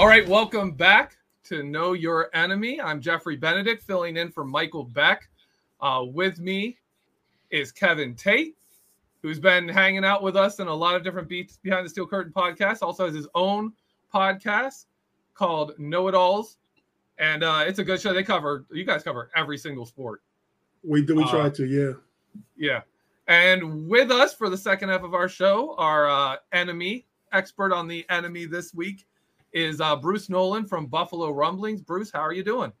All right, welcome back to Know Your Enemy. I'm Jeffrey Benedict, filling in for Michael Beck. Uh, with me is Kevin Tate, who's been hanging out with us in a lot of different beats behind the steel curtain podcast. Also has his own podcast called Know It Alls, and uh, it's a good show. They cover you guys cover every single sport. We do. We Uh, try to. Yeah. Yeah. And with us for the second half of our show, our uh, enemy expert on the enemy this week is uh, Bruce Nolan from Buffalo Rumblings. Bruce, how are you doing?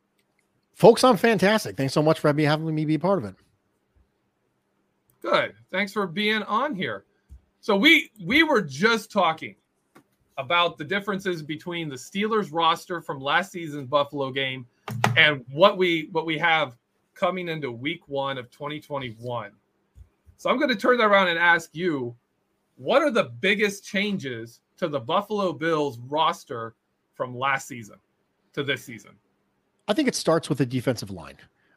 Folks, I'm fantastic. Thanks so much for having me, be a part of it. Good. Thanks for being on here. So we we were just talking about the differences between the Steelers roster from last season's Buffalo game and what we what we have coming into week 1 of 2021. So I'm going to turn that around and ask you what are the biggest changes to the Buffalo Bills roster from last season to this season? I think it starts with the defensive line.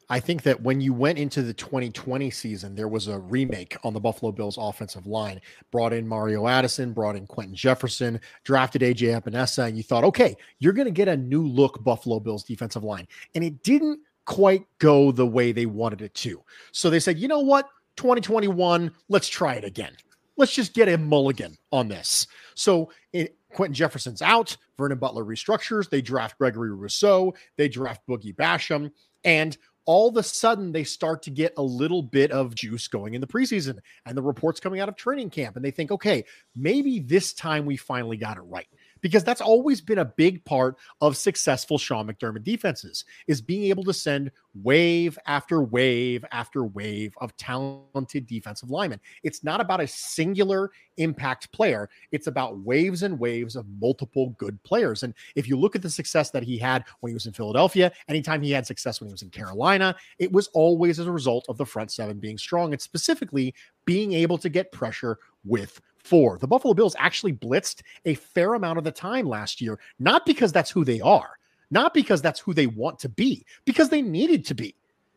I think that when you went into the 2020 season, there was a remake on the Buffalo Bills offensive line. Brought in Mario Addison, brought in Quinton Jefferson, drafted AJ Epenesa, and you thought, okay, you're going to get a new look Buffalo Bills defensive line. And it didn't quite go the way they wanted it to. So they said, you know what? 2021, let's try it again. Let's just get a mulligan on this. So it, Quinton Jefferson's out. Vernon Butler restructures. They draft Gregory Rousseau. They draft Boogie Basham. And all of a sudden, they start to get a little bit of juice going in the preseason and the reports coming out of training camp. And they think, okay, maybe this time we finally got it right. Because that's always been a big part of successful Sean McDermott defenses is being able to send wave after wave after wave of talented defensive linemen. It's not about a singular impact player. It's about waves and waves of multiple good players. And if you look at the success that he had when he was in Philadelphia, anytime he had success when he was in Carolina, it was always as a result of the front seven being strong and specifically being able to get pressure with four. The Buffalo Bills actually blitzed a fair amount of the time last year, not because that's who they are, not because that's who they want to be, because they needed to be.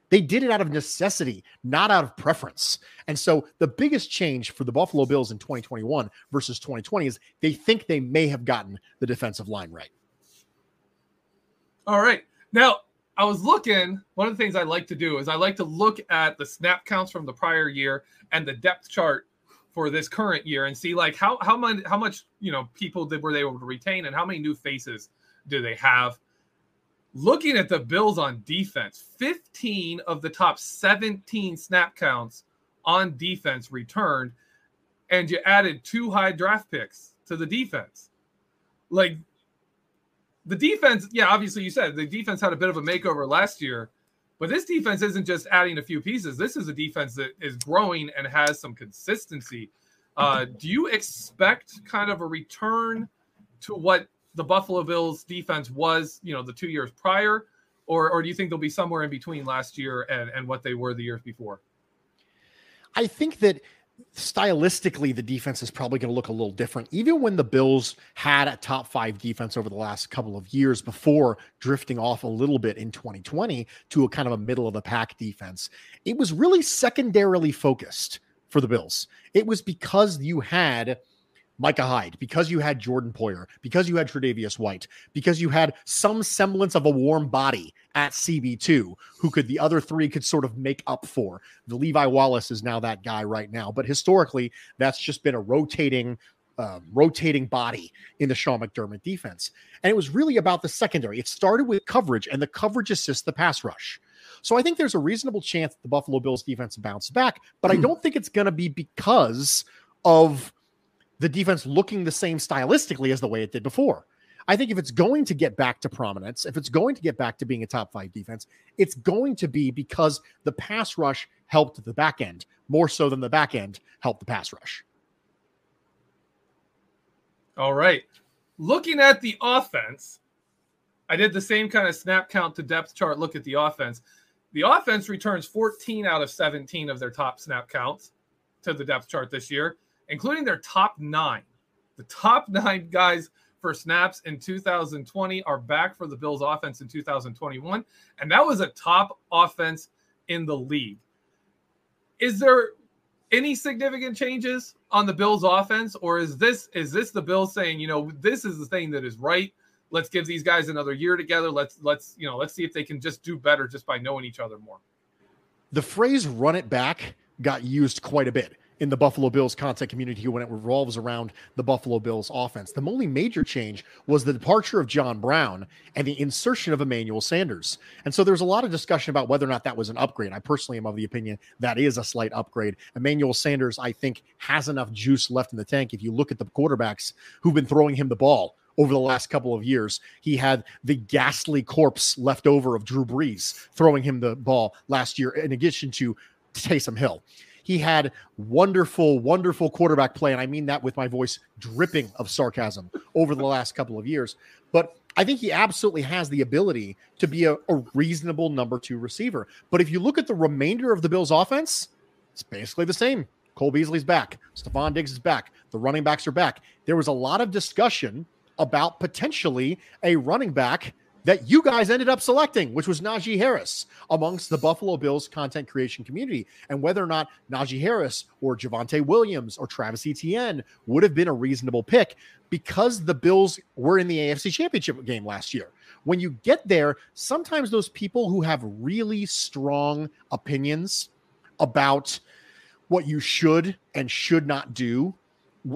They did it out of necessity, not out of preference. And so the biggest change for the Buffalo Bills in 2021 versus 2020 is they think they may have gotten the defensive line right. All right. Now, I was looking, one of the things I like to do is I like to look at the snap counts from the prior year and the depth chart for this current year and see like how how much how much, you know, people did were they able to retain and how many new faces do they have? Looking at the Bills on defense, 15 of the top 17 snap counts on defense returned and you added two high draft picks to the defense. Like the defense, yeah, obviously you said the defense had a bit of a makeover last year, but this defense isn't just adding a few pieces. This is a defense that is growing and has some consistency. Uh, do you expect kind of a return to what the Buffalo Bills defense was, you know, the two years prior, or or do you think they'll be somewhere in between last year and, and what they were the years before? I think that stylistically, the defense is probably going to look a little different. Even when the Bills had a top five defense over the last couple of years before drifting off a little bit in 2020 to a kind of a middle of the pack defense, it was really secondarily focused for the Bills. It was because you had Micah Hyde, because you had Jordan Poyer, because you had Tre'Davious White, because you had some semblance of a warm body at CB2, who could the other three could sort of make up for. The Levi Wallace is now that guy right now, but historically, that's just been a rotating. Um, rotating body in the Sean McDermott defense. And it was really about the secondary. It started with coverage, and the coverage assists the pass rush. So I think there's a reasonable chance that the Buffalo Bills defense bounces back, but I don't think it's going to be because of the defense looking the same stylistically as the way it did before. I think if it's going to get back to prominence, if it's going to get back to being a top five defense, it's going to be because the pass rush helped the back end more so than the back end helped the pass rush. All right. Looking at the offense, I did the same kind of snap count to depth chart look at the offense. The offense returns 14 out of 17 of their top snap counts to the depth chart this year, including their top nine. The top nine guys for snaps in 2020 are back for the Bills offense in 2021. And that was a top offense in the league. Is there any significant changes on the Bills offense, or is this is this the Bills saying, you know, this is the thing that is right? let's give these guys another year together. Let's let's you know let's see if they can just do better just by knowing each other more. The phrase "run it back" got used quite a bit in the Buffalo Bills content community when it revolves around the Buffalo Bills offense. The only major change was the departure of John Brown and the insertion of Emmanuel Sanders. And so there's a lot of discussion about whether or not that was an upgrade. I personally am of the opinion that is a slight upgrade. Emmanuel Sanders, I think, has enough juice left in the tank. If you look at the quarterbacks who've been throwing him the ball over the last couple of years. He had the ghastly corpse left over of Drew Brees throwing him the ball last year, in addition to Taysom Hill. He had wonderful, wonderful quarterback play. And I mean that with my voice dripping of sarcasm over the last couple of years. But I think he absolutely has the ability to be a, a reasonable number two receiver. But if you look at the remainder of the Bills' offense, it's basically the same. Cole Beasley's back. Stefon Diggs is back. The running backs are back. There was a lot of discussion about potentially a running back that you guys ended up selecting, which was Najee Harris amongst the Buffalo Bills content creation community. And whether or not Najee Harris or Javonte Williams or Travis Etienne would have been a reasonable pick because the Bills were in the AFC Championship game last year. When you get there, sometimes those people who have really strong opinions about what you should and should not do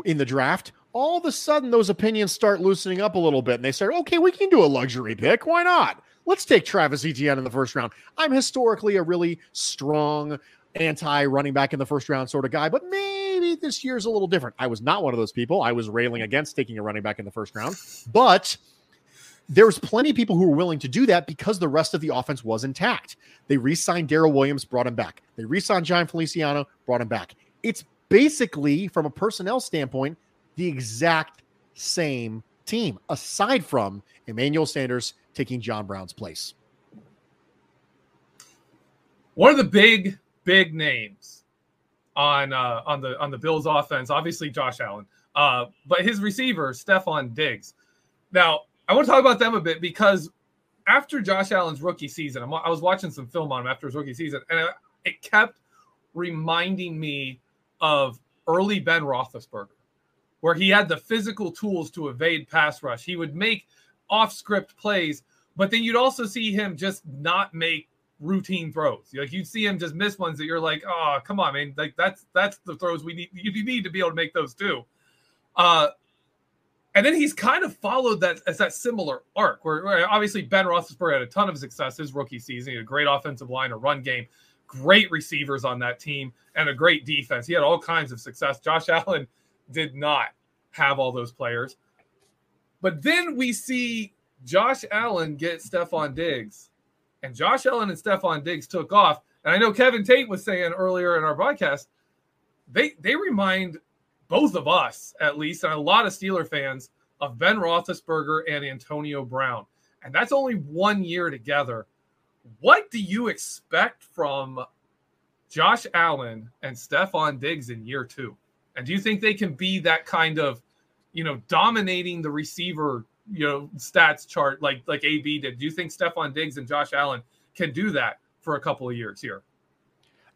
in the draft all of a sudden those opinions start loosening up a little bit and they start, okay, we can do a luxury pick. Why not? Let's take Travis Etienne in the first round. I'm historically a really strong anti running back in the first round sort of guy, but maybe this year's a little different. I was not one of those people. I was railing against taking a running back in the first round, but there's plenty of people who were willing to do that because the rest of the offense was intact. They re signed Daryl Williams, brought him back. They re signed Jon Feliciano, brought him back. It's basically, from a personnel standpoint, the exact same team, aside from Emmanuel Sanders taking John Brown's place. One of the big, big names on uh, on the on the Bills offense, obviously Josh Allen, uh, but his receiver Stefon Diggs. Now, I want to talk about them a bit because after Josh Allen's rookie season, I'm, i was watching some film on him after his rookie season, and it kept reminding me of early Ben Roethlisberger where he had the physical tools to evade pass rush. He would make off script plays, but then you'd also see him just not make routine throws. Like you'd see him just miss ones that you're like, oh, come on, man. Like that's that's the throws we need. You need to be able to make those too. Uh, and then he's kind of followed that as that similar arc where, where, obviously Ben Roethlisberger had a ton of success his rookie season. He had a great offensive line, a run game, great receivers on that team, and a great defense. He had all kinds of success. Josh Allen did not have all those players. But then we see Josh Allen get Stefon Diggs, and Josh Allen and Stefon Diggs took off. And I know Kevin Tate was saying earlier in our broadcast, they they remind both of us, at least, and a lot of Steeler fans, of Ben Roethlisberger and Antonio Brown. And that's only one year together. What do you expect from Josh Allen and Stefon Diggs in year two? And do you think they can be that kind of, you know, dominating the receiver, you know, stats chart like like AB did? Do you think Stefon Diggs and Josh Allen can do that for a couple of years here?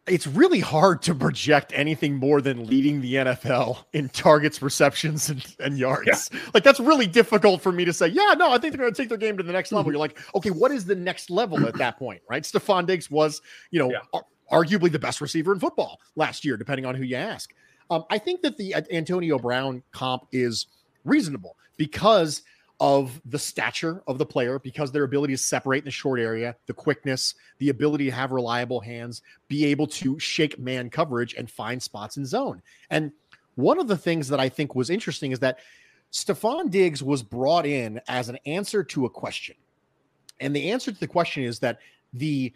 It's really hard to project anything more than leading the NFL in targets, receptions, and, and yards. Yeah. Like that's really difficult for me to say. Yeah, no, I think they're going to take their game to the next level. Mm-hmm. You're like, okay, what is the next level at that point, right? Stefon Diggs was, you know, yeah. arguably the best receiver in football last year, depending on who you ask. Um, I think that the Antonio Brown comp is reasonable because of the stature of the player, because their ability to separate in the short area, the quickness, the ability to have reliable hands, be able to shake man coverage and find spots in zone. And one of the things that I think was interesting is that Stefon Diggs was brought in as an answer to a question. And the answer to the question is that the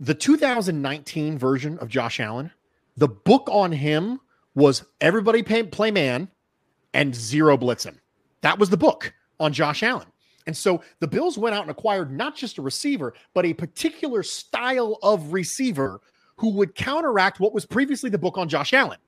the 2019 version of Josh Allen, the book on him was everybody pay, play man and zero blitzing. That was the book on Josh Allen. And so the Bills went out and acquired not just a receiver, but a particular style of receiver who would counteract what was previously the book on Josh Allen.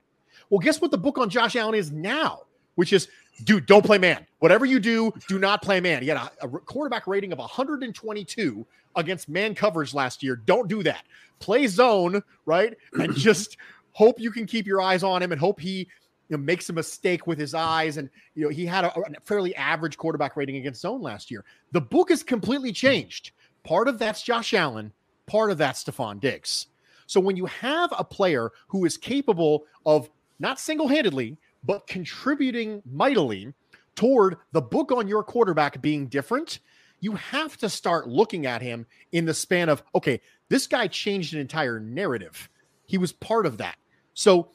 Well, guess what the book on Josh Allen is now, which is, dude, don't play man. Whatever you do, do not play man. He had a, a quarterback rating of 122 against man coverage last year. Don't do that. Play zone, right? And just hope you can keep your eyes on him and hope he you know, makes a mistake with his eyes, and you know he had a, a fairly average quarterback rating against zone last year. The book has completely changed. Part of that's Josh Allen, part of that's Stefon Diggs. So when you have a player who is capable of not single-handedly but contributing mightily toward the book on your quarterback being different, you have to start looking at him in the span of okay, this guy changed an entire narrative. He was part of that. So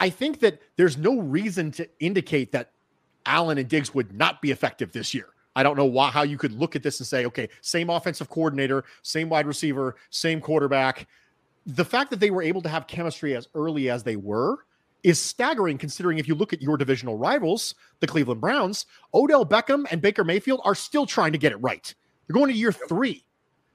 I think that there's no reason to indicate that Allen and Diggs would not be effective this year. I don't know why, how you could look at this and say, okay, same offensive coordinator, same wide receiver, same quarterback. The fact that they were able to have chemistry as early as they were is staggering considering if you look at your divisional rivals, the Cleveland Browns, Odell Beckham and Baker Mayfield are still trying to get it right. They're going to year three.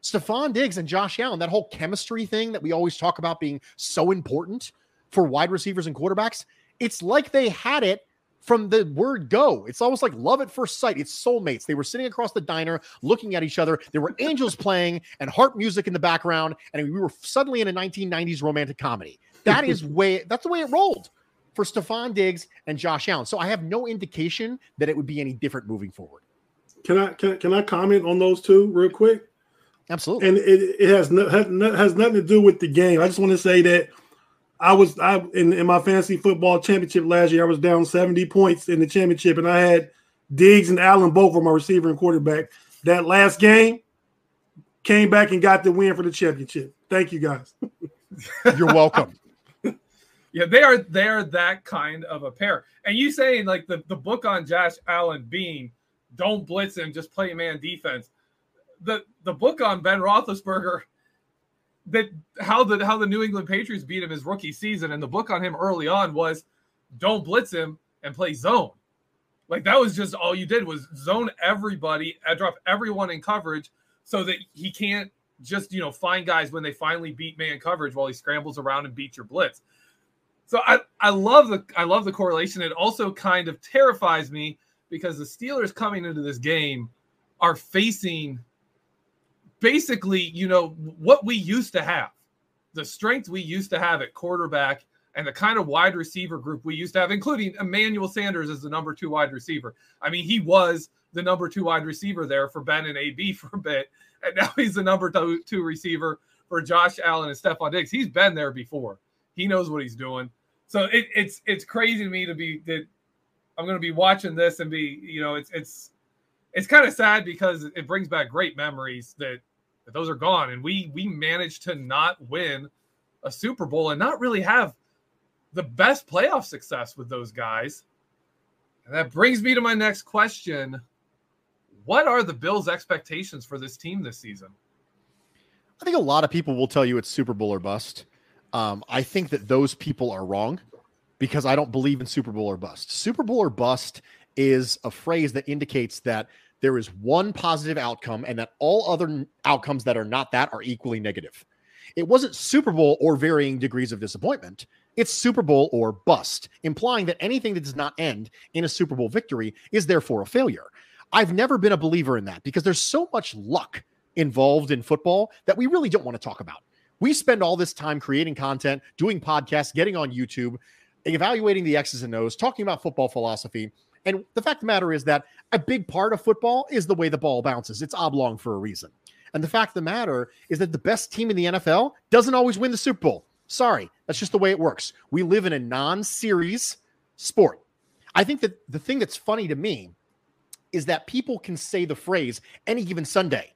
Stefon Diggs and Josh Allen, that whole chemistry thing that we always talk about being so important for wide receivers and quarterbacks, it's like they had it from the word go. It's almost like love at first sight. It's soulmates. They were sitting across the diner looking at each other. There were angels playing and harp music in the background, and we were suddenly in a 1990s romantic comedy. That is way that's the way it rolled for Stefon Diggs and Josh Allen. So I have no indication that it would be any different moving forward. Can I can, can I comment on those two real quick? Absolutely. And it, it has no, has nothing to do with the game. I just want to say that I was I in, in my fantasy football championship last year. I was down 70 points in the championship, and I had Diggs and Allen both for my receiver and quarterback. That last game came back and got the win for the championship. Thank you guys. You're welcome. yeah, they are they are that kind of a pair. And you saying like the, the book on Josh Allen being don't blitz him, just play man defense. The the book on Ben Roethlisberger that how the how the New England Patriots beat him his rookie season, and the book on him early on was don't blitz him and play zone. Like that was just all you did was zone everybody, and drop everyone in coverage so that he can't just you know find guys when they finally beat man coverage while he scrambles around and beats your blitz. So I, I love the I love the correlation. It also kind of terrifies me because the Steelers coming into this game are facing basically, you know, what we used to have, the strength we used to have at quarterback and the kind of wide receiver group we used to have, including Emmanuel Sanders as the number two wide receiver. I mean, he was the number two wide receiver there for Ben and AB for a bit, and now he's the number two, receiver for Josh Allen and Stefon Diggs. He's been there before. He knows what he's doing. So it, it's it's crazy to me to be that I'm going to be watching this and be you know it's it's it's kind of sad because it brings back great memories that that those are gone. And we we managed to not win a Super Bowl and not really have the best playoff success with those guys. And that brings me to my next question. What are the Bills' expectations for this team this season? I think a lot of people will tell you it's Super Bowl or bust. Um, I think that those people are wrong because I don't believe in Super Bowl or bust. Super Bowl or bust is a phrase that indicates that there is one positive outcome and that all other outcomes that are not that are equally negative. It wasn't Super Bowl or varying degrees of disappointment. It's Super Bowl or bust, implying that anything that does not end in a Super Bowl victory is therefore a failure. I've never been a believer in that because there's so much luck involved in football that we really don't want to talk about. We spend all this time creating content, doing podcasts, getting on YouTube, evaluating the X's and O's, talking about football philosophy. And the fact of the matter is that a big part of football is the way the ball bounces. It's oblong for a reason. And the fact of the matter is that the best team in the NFL doesn't always win the Super Bowl. Sorry, that's just the way it works. We live in a non series sport. I think that the thing that's funny to me is that people can say the phrase any given Sunday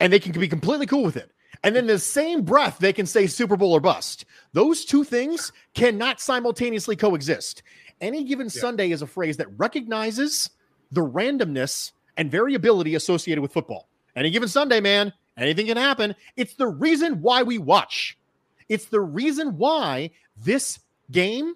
and they can be completely cool with it. And then the same breath, they can say Super Bowl or bust. Those two things cannot simultaneously coexist. Any given yeah. Sunday is a phrase that recognizes the randomness and variability associated with football. Any given Sunday, man, anything can happen. It's the reason why we watch. It's the reason why this game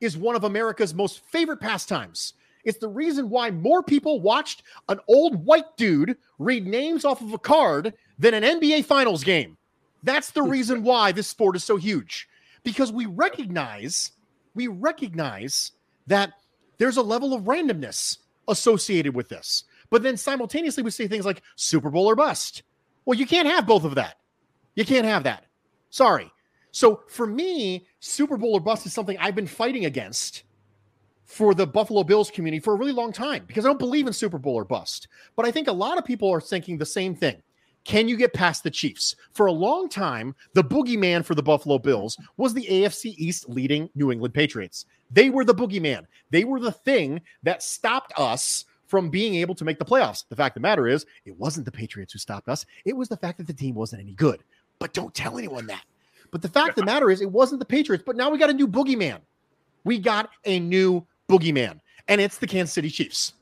is one of America's most favorite pastimes. It's the reason why more people watched an old white dude read names off of a card than an NBA Finals game. That's the reason why this sport is so huge. Because we recognize, we recognize that there's a level of randomness associated with this. But then simultaneously, we say things like Super Bowl or bust. Well, you can't have both of that. You can't have that. Sorry. So for me, Super Bowl or bust is something I've been fighting against for the Buffalo Bills community for a really long time because I don't believe in Super Bowl or bust. But I think a lot of people are thinking the same thing. Can you get past the Chiefs? For a long time, the boogeyman for the Buffalo Bills was the AFC East leading New England Patriots. They were the boogeyman. They were the thing that stopped us from being able to make the playoffs. The fact of the matter is, it wasn't the Patriots who stopped us. It was the fact that the team wasn't any good. But don't tell anyone that. But the fact of the matter is, it wasn't the Patriots. But now we got a new boogeyman. We got a new boogeyman, and it's the Kansas City Chiefs.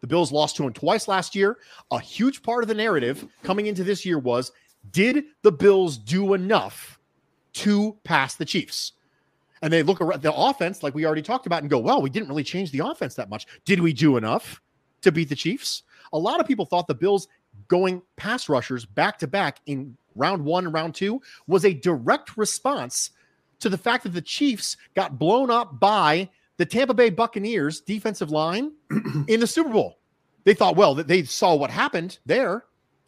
The Bills lost to him twice last year. A huge part of the narrative coming into this year was did the Bills do enough to pass the Chiefs? And they look around the offense, like we already talked about, and go, well, we didn't really change the offense that much. Did we do enough to beat the Chiefs? A lot of people thought the Bills going pass rushers back to back in round one and round two was a direct response to the fact that the Chiefs got blown up by the Tampa Bay Buccaneers defensive line in the Super Bowl. They thought, well, that they saw what happened there,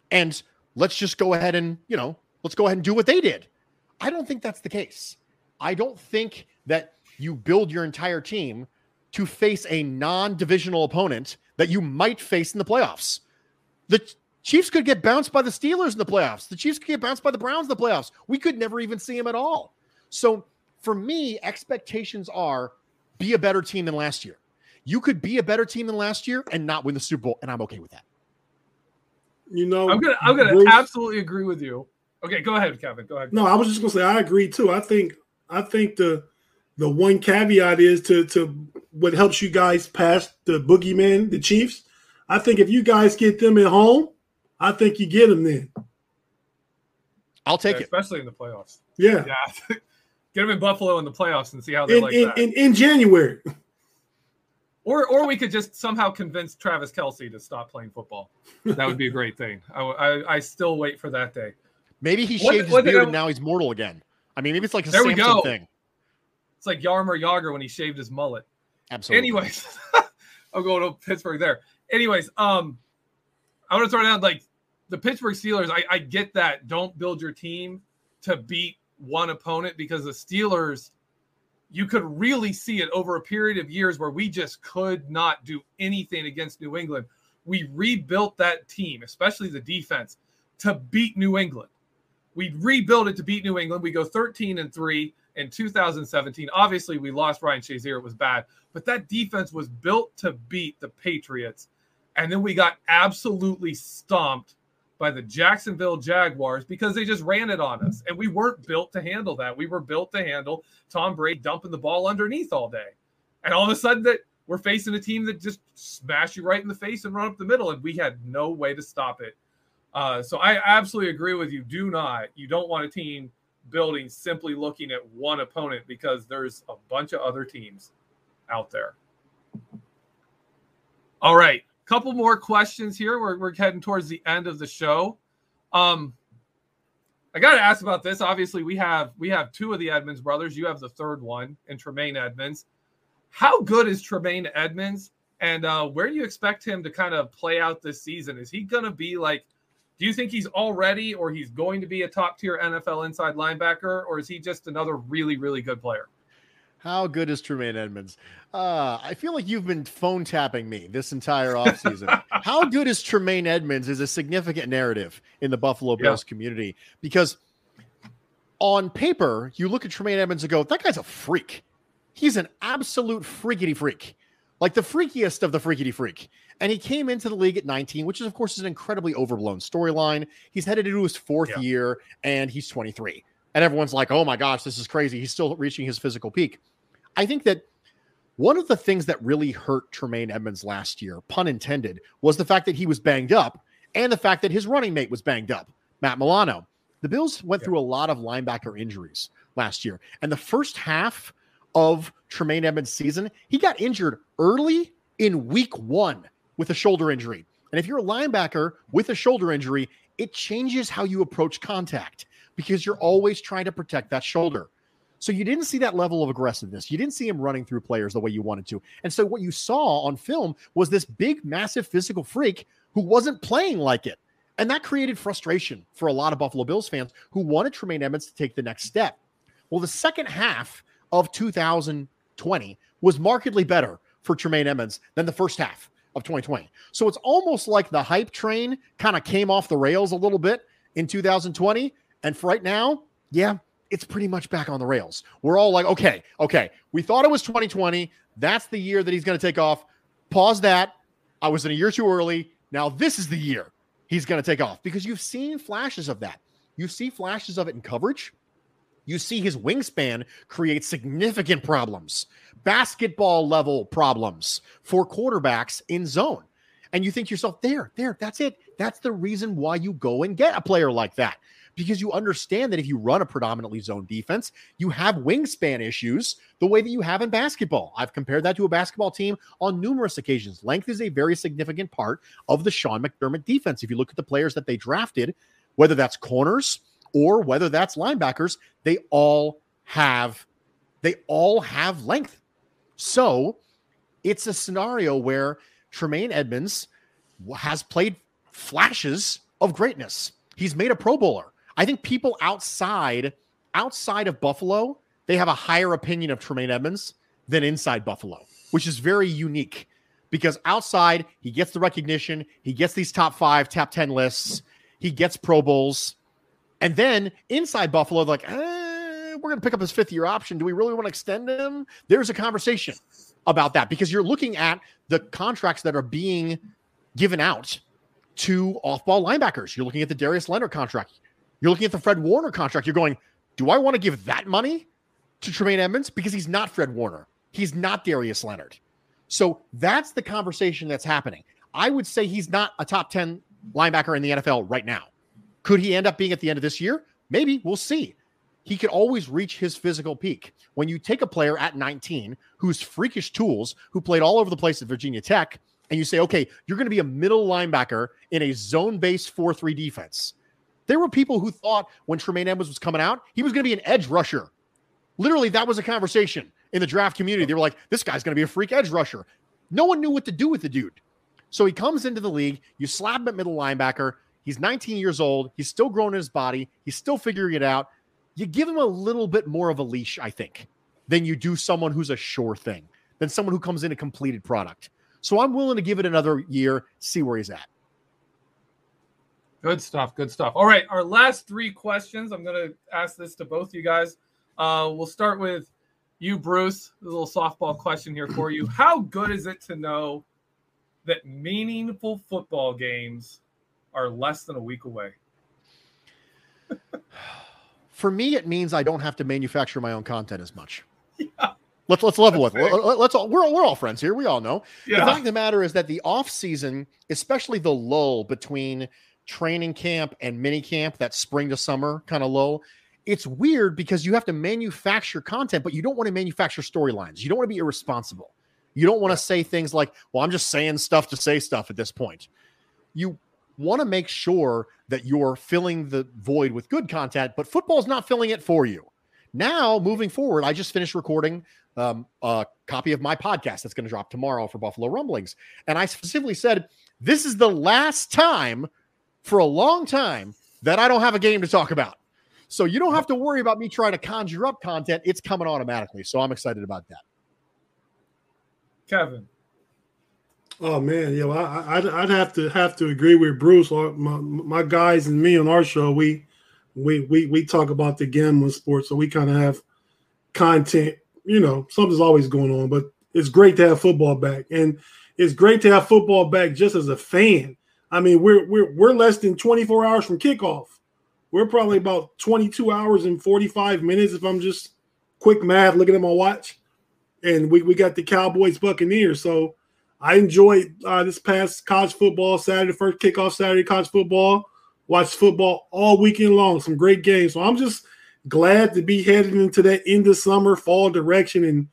and let's just go ahead and, you know, let's go ahead and do what they did. I don't think that's the case. I don't think that you build your entire team to face a non-divisional opponent that you might face in the playoffs. The Chiefs could get bounced by the Steelers in the playoffs. The Chiefs could get bounced by the Browns in the playoffs. We could never even see them at all. So for me, expectations are be a better team than last year. You could be a better team than last year and not win the Super Bowl, and I'm okay with that. You know, I'm gonna I'm gonna Bruce, absolutely agree with you. Okay, go ahead, Kevin. Go ahead. No, I was just gonna say I agree too. I think I think the the one caveat is to to what helps you guys pass the boogeyman, the Chiefs. I think if you guys get them at home, I think you get them then. I'll take yeah, it, especially in the playoffs. Yeah, yeah. get them in Buffalo in the playoffs and see how they in, like in, that. In, in January. Or, or we could just somehow convince Travis Kelce to stop playing football. That would be a great thing. I, I, I still wait for that day. Maybe he shaved what, his beard and now he's mortal again. I mean, maybe it's like a there Samson we go. thing. It's like Jaromir Jagr when he shaved his mullet. Absolutely. Anyways, I'm going to Pittsburgh there. Anyways, um, I want to throw down like the Pittsburgh Steelers. I, I get that. Don't build your team to beat one opponent because the Steelers you could really see it over a period of years where we just could not do anything against New England. We rebuilt that team, especially the defense, to beat New England. We rebuilt it to beat New England. We go 13 and 3 in 2017. Obviously, we lost Ryan Shazier. It was bad, but that defense was built to beat the Patriots. And then we got absolutely stomped by the Jacksonville Jaguars because they just ran it on us. And we weren't built to handle that. We were built to handle Tom Brady dumping the ball underneath all day. And all of a sudden that we're facing a team that just smash you right in the face and run up the middle. And we had no way to stop it. Uh, so I absolutely agree with you. Do not, you don't want a team building simply looking at one opponent because there's a bunch of other teams out there. All right couple more questions here. We're, we're heading towards the end of the show. Um, I got to ask about this. Obviously, we have we have two of the Edmunds brothers. You have the third one, and Tremaine Edmunds. How good is Tremaine Edmunds, and uh, where do you expect him to kind of play out this season? Is he going to be like? Do you think he's already, or he's going to be a top tier NFL inside linebacker, or is he just another really really good player? How good is Tremaine Edmunds? Uh, I feel like you've been phone tapping me this entire offseason. How good is Tremaine Edmunds is a significant narrative in the Buffalo Bills yeah. community because on paper, you look at Tremaine Edmunds and go, that guy's a freak. He's an absolute freakity freak, like the freakiest of the freakity freak. And he came into the league at 19, which is, of course, is an incredibly overblown storyline. He's headed into his fourth yeah. year and he's 23. And everyone's like, oh my gosh, this is crazy. He's still reaching his physical peak. I think that one of the things that really hurt Tremaine Edmunds last year, pun intended, was the fact that he was banged up and the fact that his running mate was banged up, Matt Milano. The Bills went yeah. through a lot of linebacker injuries last year. And the first half of Tremaine Edmunds' season, he got injured early in week one with a shoulder injury. And if you're a linebacker with a shoulder injury, it changes how you approach contact because you're always trying to protect that shoulder. So you didn't see that level of aggressiveness. You didn't see him running through players the way you wanted to. And so what you saw on film was this big, massive physical freak who wasn't playing like it. And that created frustration for a lot of Buffalo Bills fans who wanted Tremaine Edmunds to take the next step. Well, the second half of 2020 was markedly better for Tremaine Edmunds than the first half of 2020. So it's almost like the hype train kind of came off the rails a little bit in 2020. And for right now, yeah, it's pretty much back on the rails. We're all like, okay, okay, we thought it was 2020. That's the year that he's going to take off. Pause that. I was in a year too early. Now this is the year he's going to take off because you've seen flashes of that. You see flashes of it in coverage. You see his wingspan create significant problems, basketball level problems for quarterbacks in zone. And you think to yourself, there, there, that's it. That's the reason why you go and get a player like that because you understand that if you run a predominantly zone defense, you have wingspan issues the way that you have in basketball. I've compared that to a basketball team on numerous occasions. Length is a very significant part of the Sean McDermott defense. If you look at the players that they drafted, whether that's corners or whether that's linebackers, they all have they all have length. So, it's a scenario where Tremaine Edmunds has played flashes of greatness. He's made a Pro Bowler. I think people outside outside of Buffalo, they have a higher opinion of Tremaine Edmunds than inside Buffalo, which is very unique because outside he gets the recognition, he gets these top five, top 10 lists, he gets Pro Bowls. And then inside Buffalo, like, eh, we're going to pick up his fifth year option. Do we really want to extend him? There's a conversation about that because you're looking at the contracts that are being given out to off ball linebackers. You're looking at the Darius Leonard contract. You're looking at the Fred Warner contract. You're going, do I want to give that money to Tremaine Edmunds? Because he's not Fred Warner. He's not Darius Leonard. So that's the conversation that's happening. I would say he's not a top 10 linebacker in the NFL right now. Could he end up being at the end of this year? Maybe. We'll see. He could always reach his physical peak. When you take a player at 19 who's freakish tools, who played all over the place at Virginia Tech, and you say, okay, you're going to be a middle linebacker in a zone based 4 3 defense. There were people who thought when Tremaine Edmunds was coming out, he was going to be an edge rusher. Literally, that was a conversation in the draft community. They were like, this guy's going to be a freak edge rusher. No one knew what to do with the dude. So he comes into the league. You slap him at middle linebacker. He's 19 years old. He's still growing in his body. He's still figuring it out. You give him a little bit more of a leash, I think, than you do someone who's a sure thing, than someone who comes in a completed product. So I'm willing to give it another year, see where he's at. Good stuff. Good stuff. All right. Our last three questions. I'm going to ask this to both you guys. Uh, we'll start with you, Bruce. A little softball question here for you. How good is it to know that meaningful football games are less than a week away? for me, it means I don't have to manufacture my own content as much. Yeah. Let's let's level with. Let's all we're we're all friends here. We all know. Yeah. The fact of the matter is that the off season, especially the lull between training camp and mini camp, that spring to summer kind of low, it's weird because you have to manufacture content, but you don't want to manufacture storylines. You don't want to be irresponsible. You don't want to say things like, well, I'm just saying stuff to say stuff at this point. You want to make sure that you're filling the void with good content, but football's not filling it for you. Now, moving forward, I just finished recording um, a copy of my podcast that's going to drop tomorrow for Buffalo Rumblings. And I specifically said, this is the last time for a long time that I don't have a game to talk about. So you don't have to worry about me trying to conjure up content. It's coming automatically. So I'm excited about that. Kevin. Oh man, yeah, well, I, would I'd have to have to agree with Bruce. My, my guys and me on our show, we we we we talk about the gambling sports, so we kind of have content. You know, something's always going on, but it's great to have football back, and it's great to have football back just as a fan. I mean, we're we're we're less than 24 hours from kickoff. We're probably about 22 hours and 45 minutes if I'm just quick math looking at my watch. And we, we got the Cowboys Buccaneers. So I enjoyed uh, this past college football Saturday, first kickoff Saturday college football. Watched football all weekend long, some great games. So I'm just glad to be headed into that end of summer fall direction and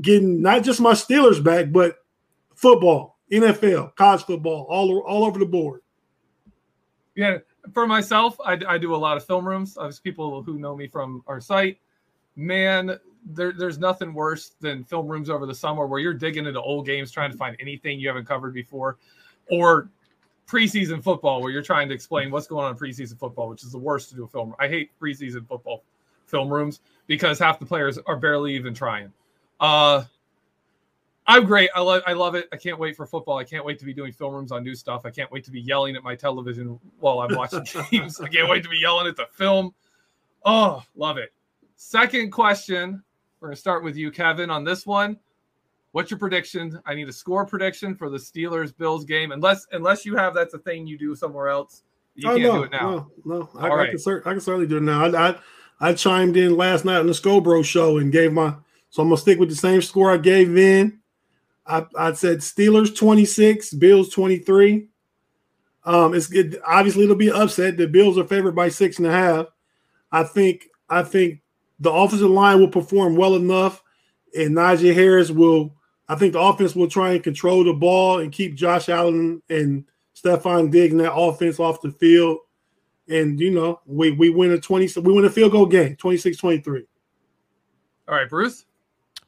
getting not just my Steelers back, but football NFL, college football, all all over the board. Yeah, for myself, I, I do a lot of film rooms. There's people who know me from our site. Man, there, there's nothing worse than film rooms over the summer where you're digging into old games trying to find anything you haven't covered before, or preseason football where you're trying to explain what's going on in preseason football, which is the worst to do a film. I hate preseason football film rooms because half the players are barely even trying. Uh, I'm great. I love I love it. I can't wait for football. I can't wait to be doing film rooms on new stuff. I can't wait to be yelling at my television while I'm watching games. I can't wait to be yelling at the film. Oh, love it. Second question. We're gonna start with you, Kevin, on this one. What's your prediction? I need a score prediction for the Steelers Bills game. Unless unless you have that's a thing you do somewhere else. You oh, can't no, do it now. No, no. I, I right. can cer- I can certainly do it now. I, I I chimed in last night on the Scobro show and gave my so I'm gonna stick with the same score I gave then. I, I said Steelers 26, Bills 23. Um, it's it, obviously it'll be upset. The Bills are favored by six and a half. I think I think the offensive line will perform well enough, and Najee Harris will. I think the offense will try and control the ball and keep Josh Allen and Stefon Diggs and that offense off the field. And you know, we we win a 20 we win a field goal game, 26-23. All right, Bruce.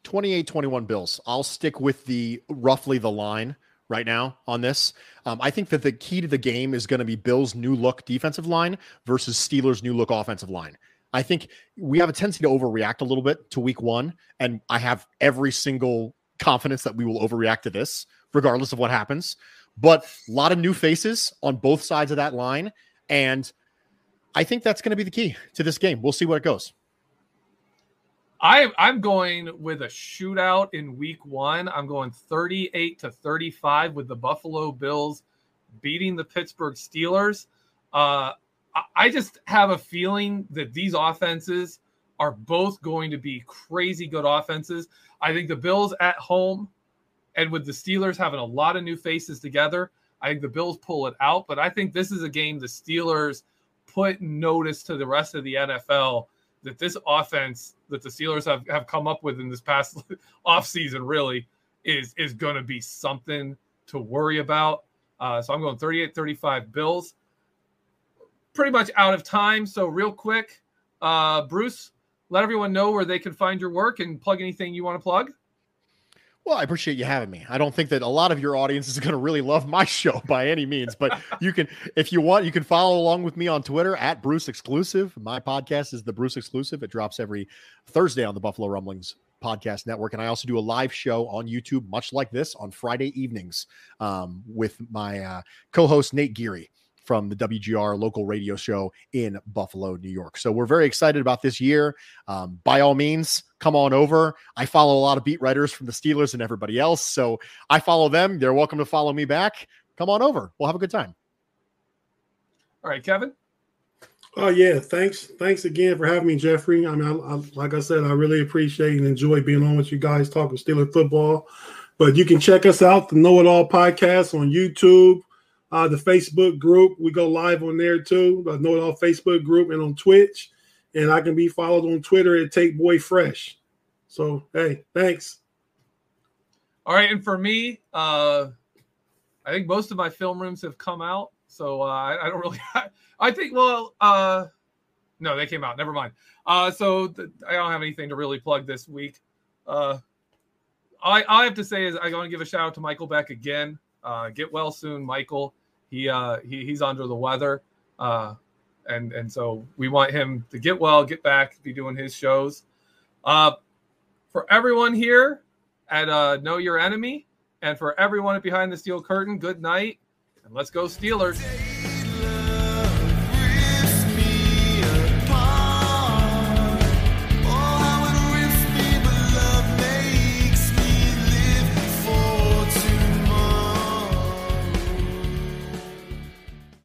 28 21 Bills. I'll stick with the roughly the line right now on this. Um, I think that the key to the game is going to be Bills' new look defensive line versus Steelers' new look offensive line. I think we have a tendency to overreact a little bit to week one, and I have every single confidence that we will overreact to this, regardless of what happens. But a lot of new faces on both sides of that line. And I think that's going to be the key to this game. We'll see where it goes. I I'm going with a shootout in week one. I'm going 38 to 35 with the Buffalo Bills beating the Pittsburgh Steelers. Uh, I- I just have a feeling that these offenses are both going to be crazy good offenses. I think the Bills at home and with the Steelers having a lot of new faces together, I think the Bills pull it out. But I think this is a game the Steelers put notice to the rest of the NFL that this offense that the Steelers have, have come up with in this past offseason really is is going to be something to worry about. Uh, so I'm going 38 35 Bills. Pretty much out of time. So, real quick, uh, Bruce, let everyone know where they can find your work and plug anything you want to plug. Well, I appreciate you having me. I don't think that a lot of your audience is going to really love my show by any means, but you can, if you want, you can follow along with me on Twitter at Bruce Exclusive. My podcast is the Bruce Exclusive. It drops every Thursday on the Buffalo Rumblings podcast network. And I also do a live show on YouTube, much like this, on Friday evenings um, with my uh, co host, Nate Geary from the WGR local radio show in Buffalo, New York. So we're very excited about this year. Um, by all means, come on over. I follow a lot of beat writers from the Steelers and everybody else. So I follow them. They're welcome to follow me back. Come on over. We'll have a good time. All right, Kevin. Oh yeah, thanks, thanks again for having me, Jeffrey. I mean, I, I, like I said, I really appreciate and enjoy being on with you guys talking Steeler football. But you can check us out, the Know It All podcast on YouTube, uh, the Facebook group. We go live on there too, the Know It All Facebook group, and on Twitch. And I can be followed on Twitter at Take Boy Fresh. So hey, thanks. All right, and for me, uh, I think most of my film rooms have come out, so uh, I, I don't really. I think well, uh, no, they came out. Never mind. Uh, so th- I don't have anything to really plug this week. Uh, I I have to say is I want to give a shout out to Michael Beck again. Uh, get well soon, Michael. He uh, he he's under the weather, uh, and and so we want him to get well, get back, be doing his shows. Uh, for everyone here at uh, Know Your Enemy, and for everyone at Behind the Steel Curtain, good night, and let's go Steelers.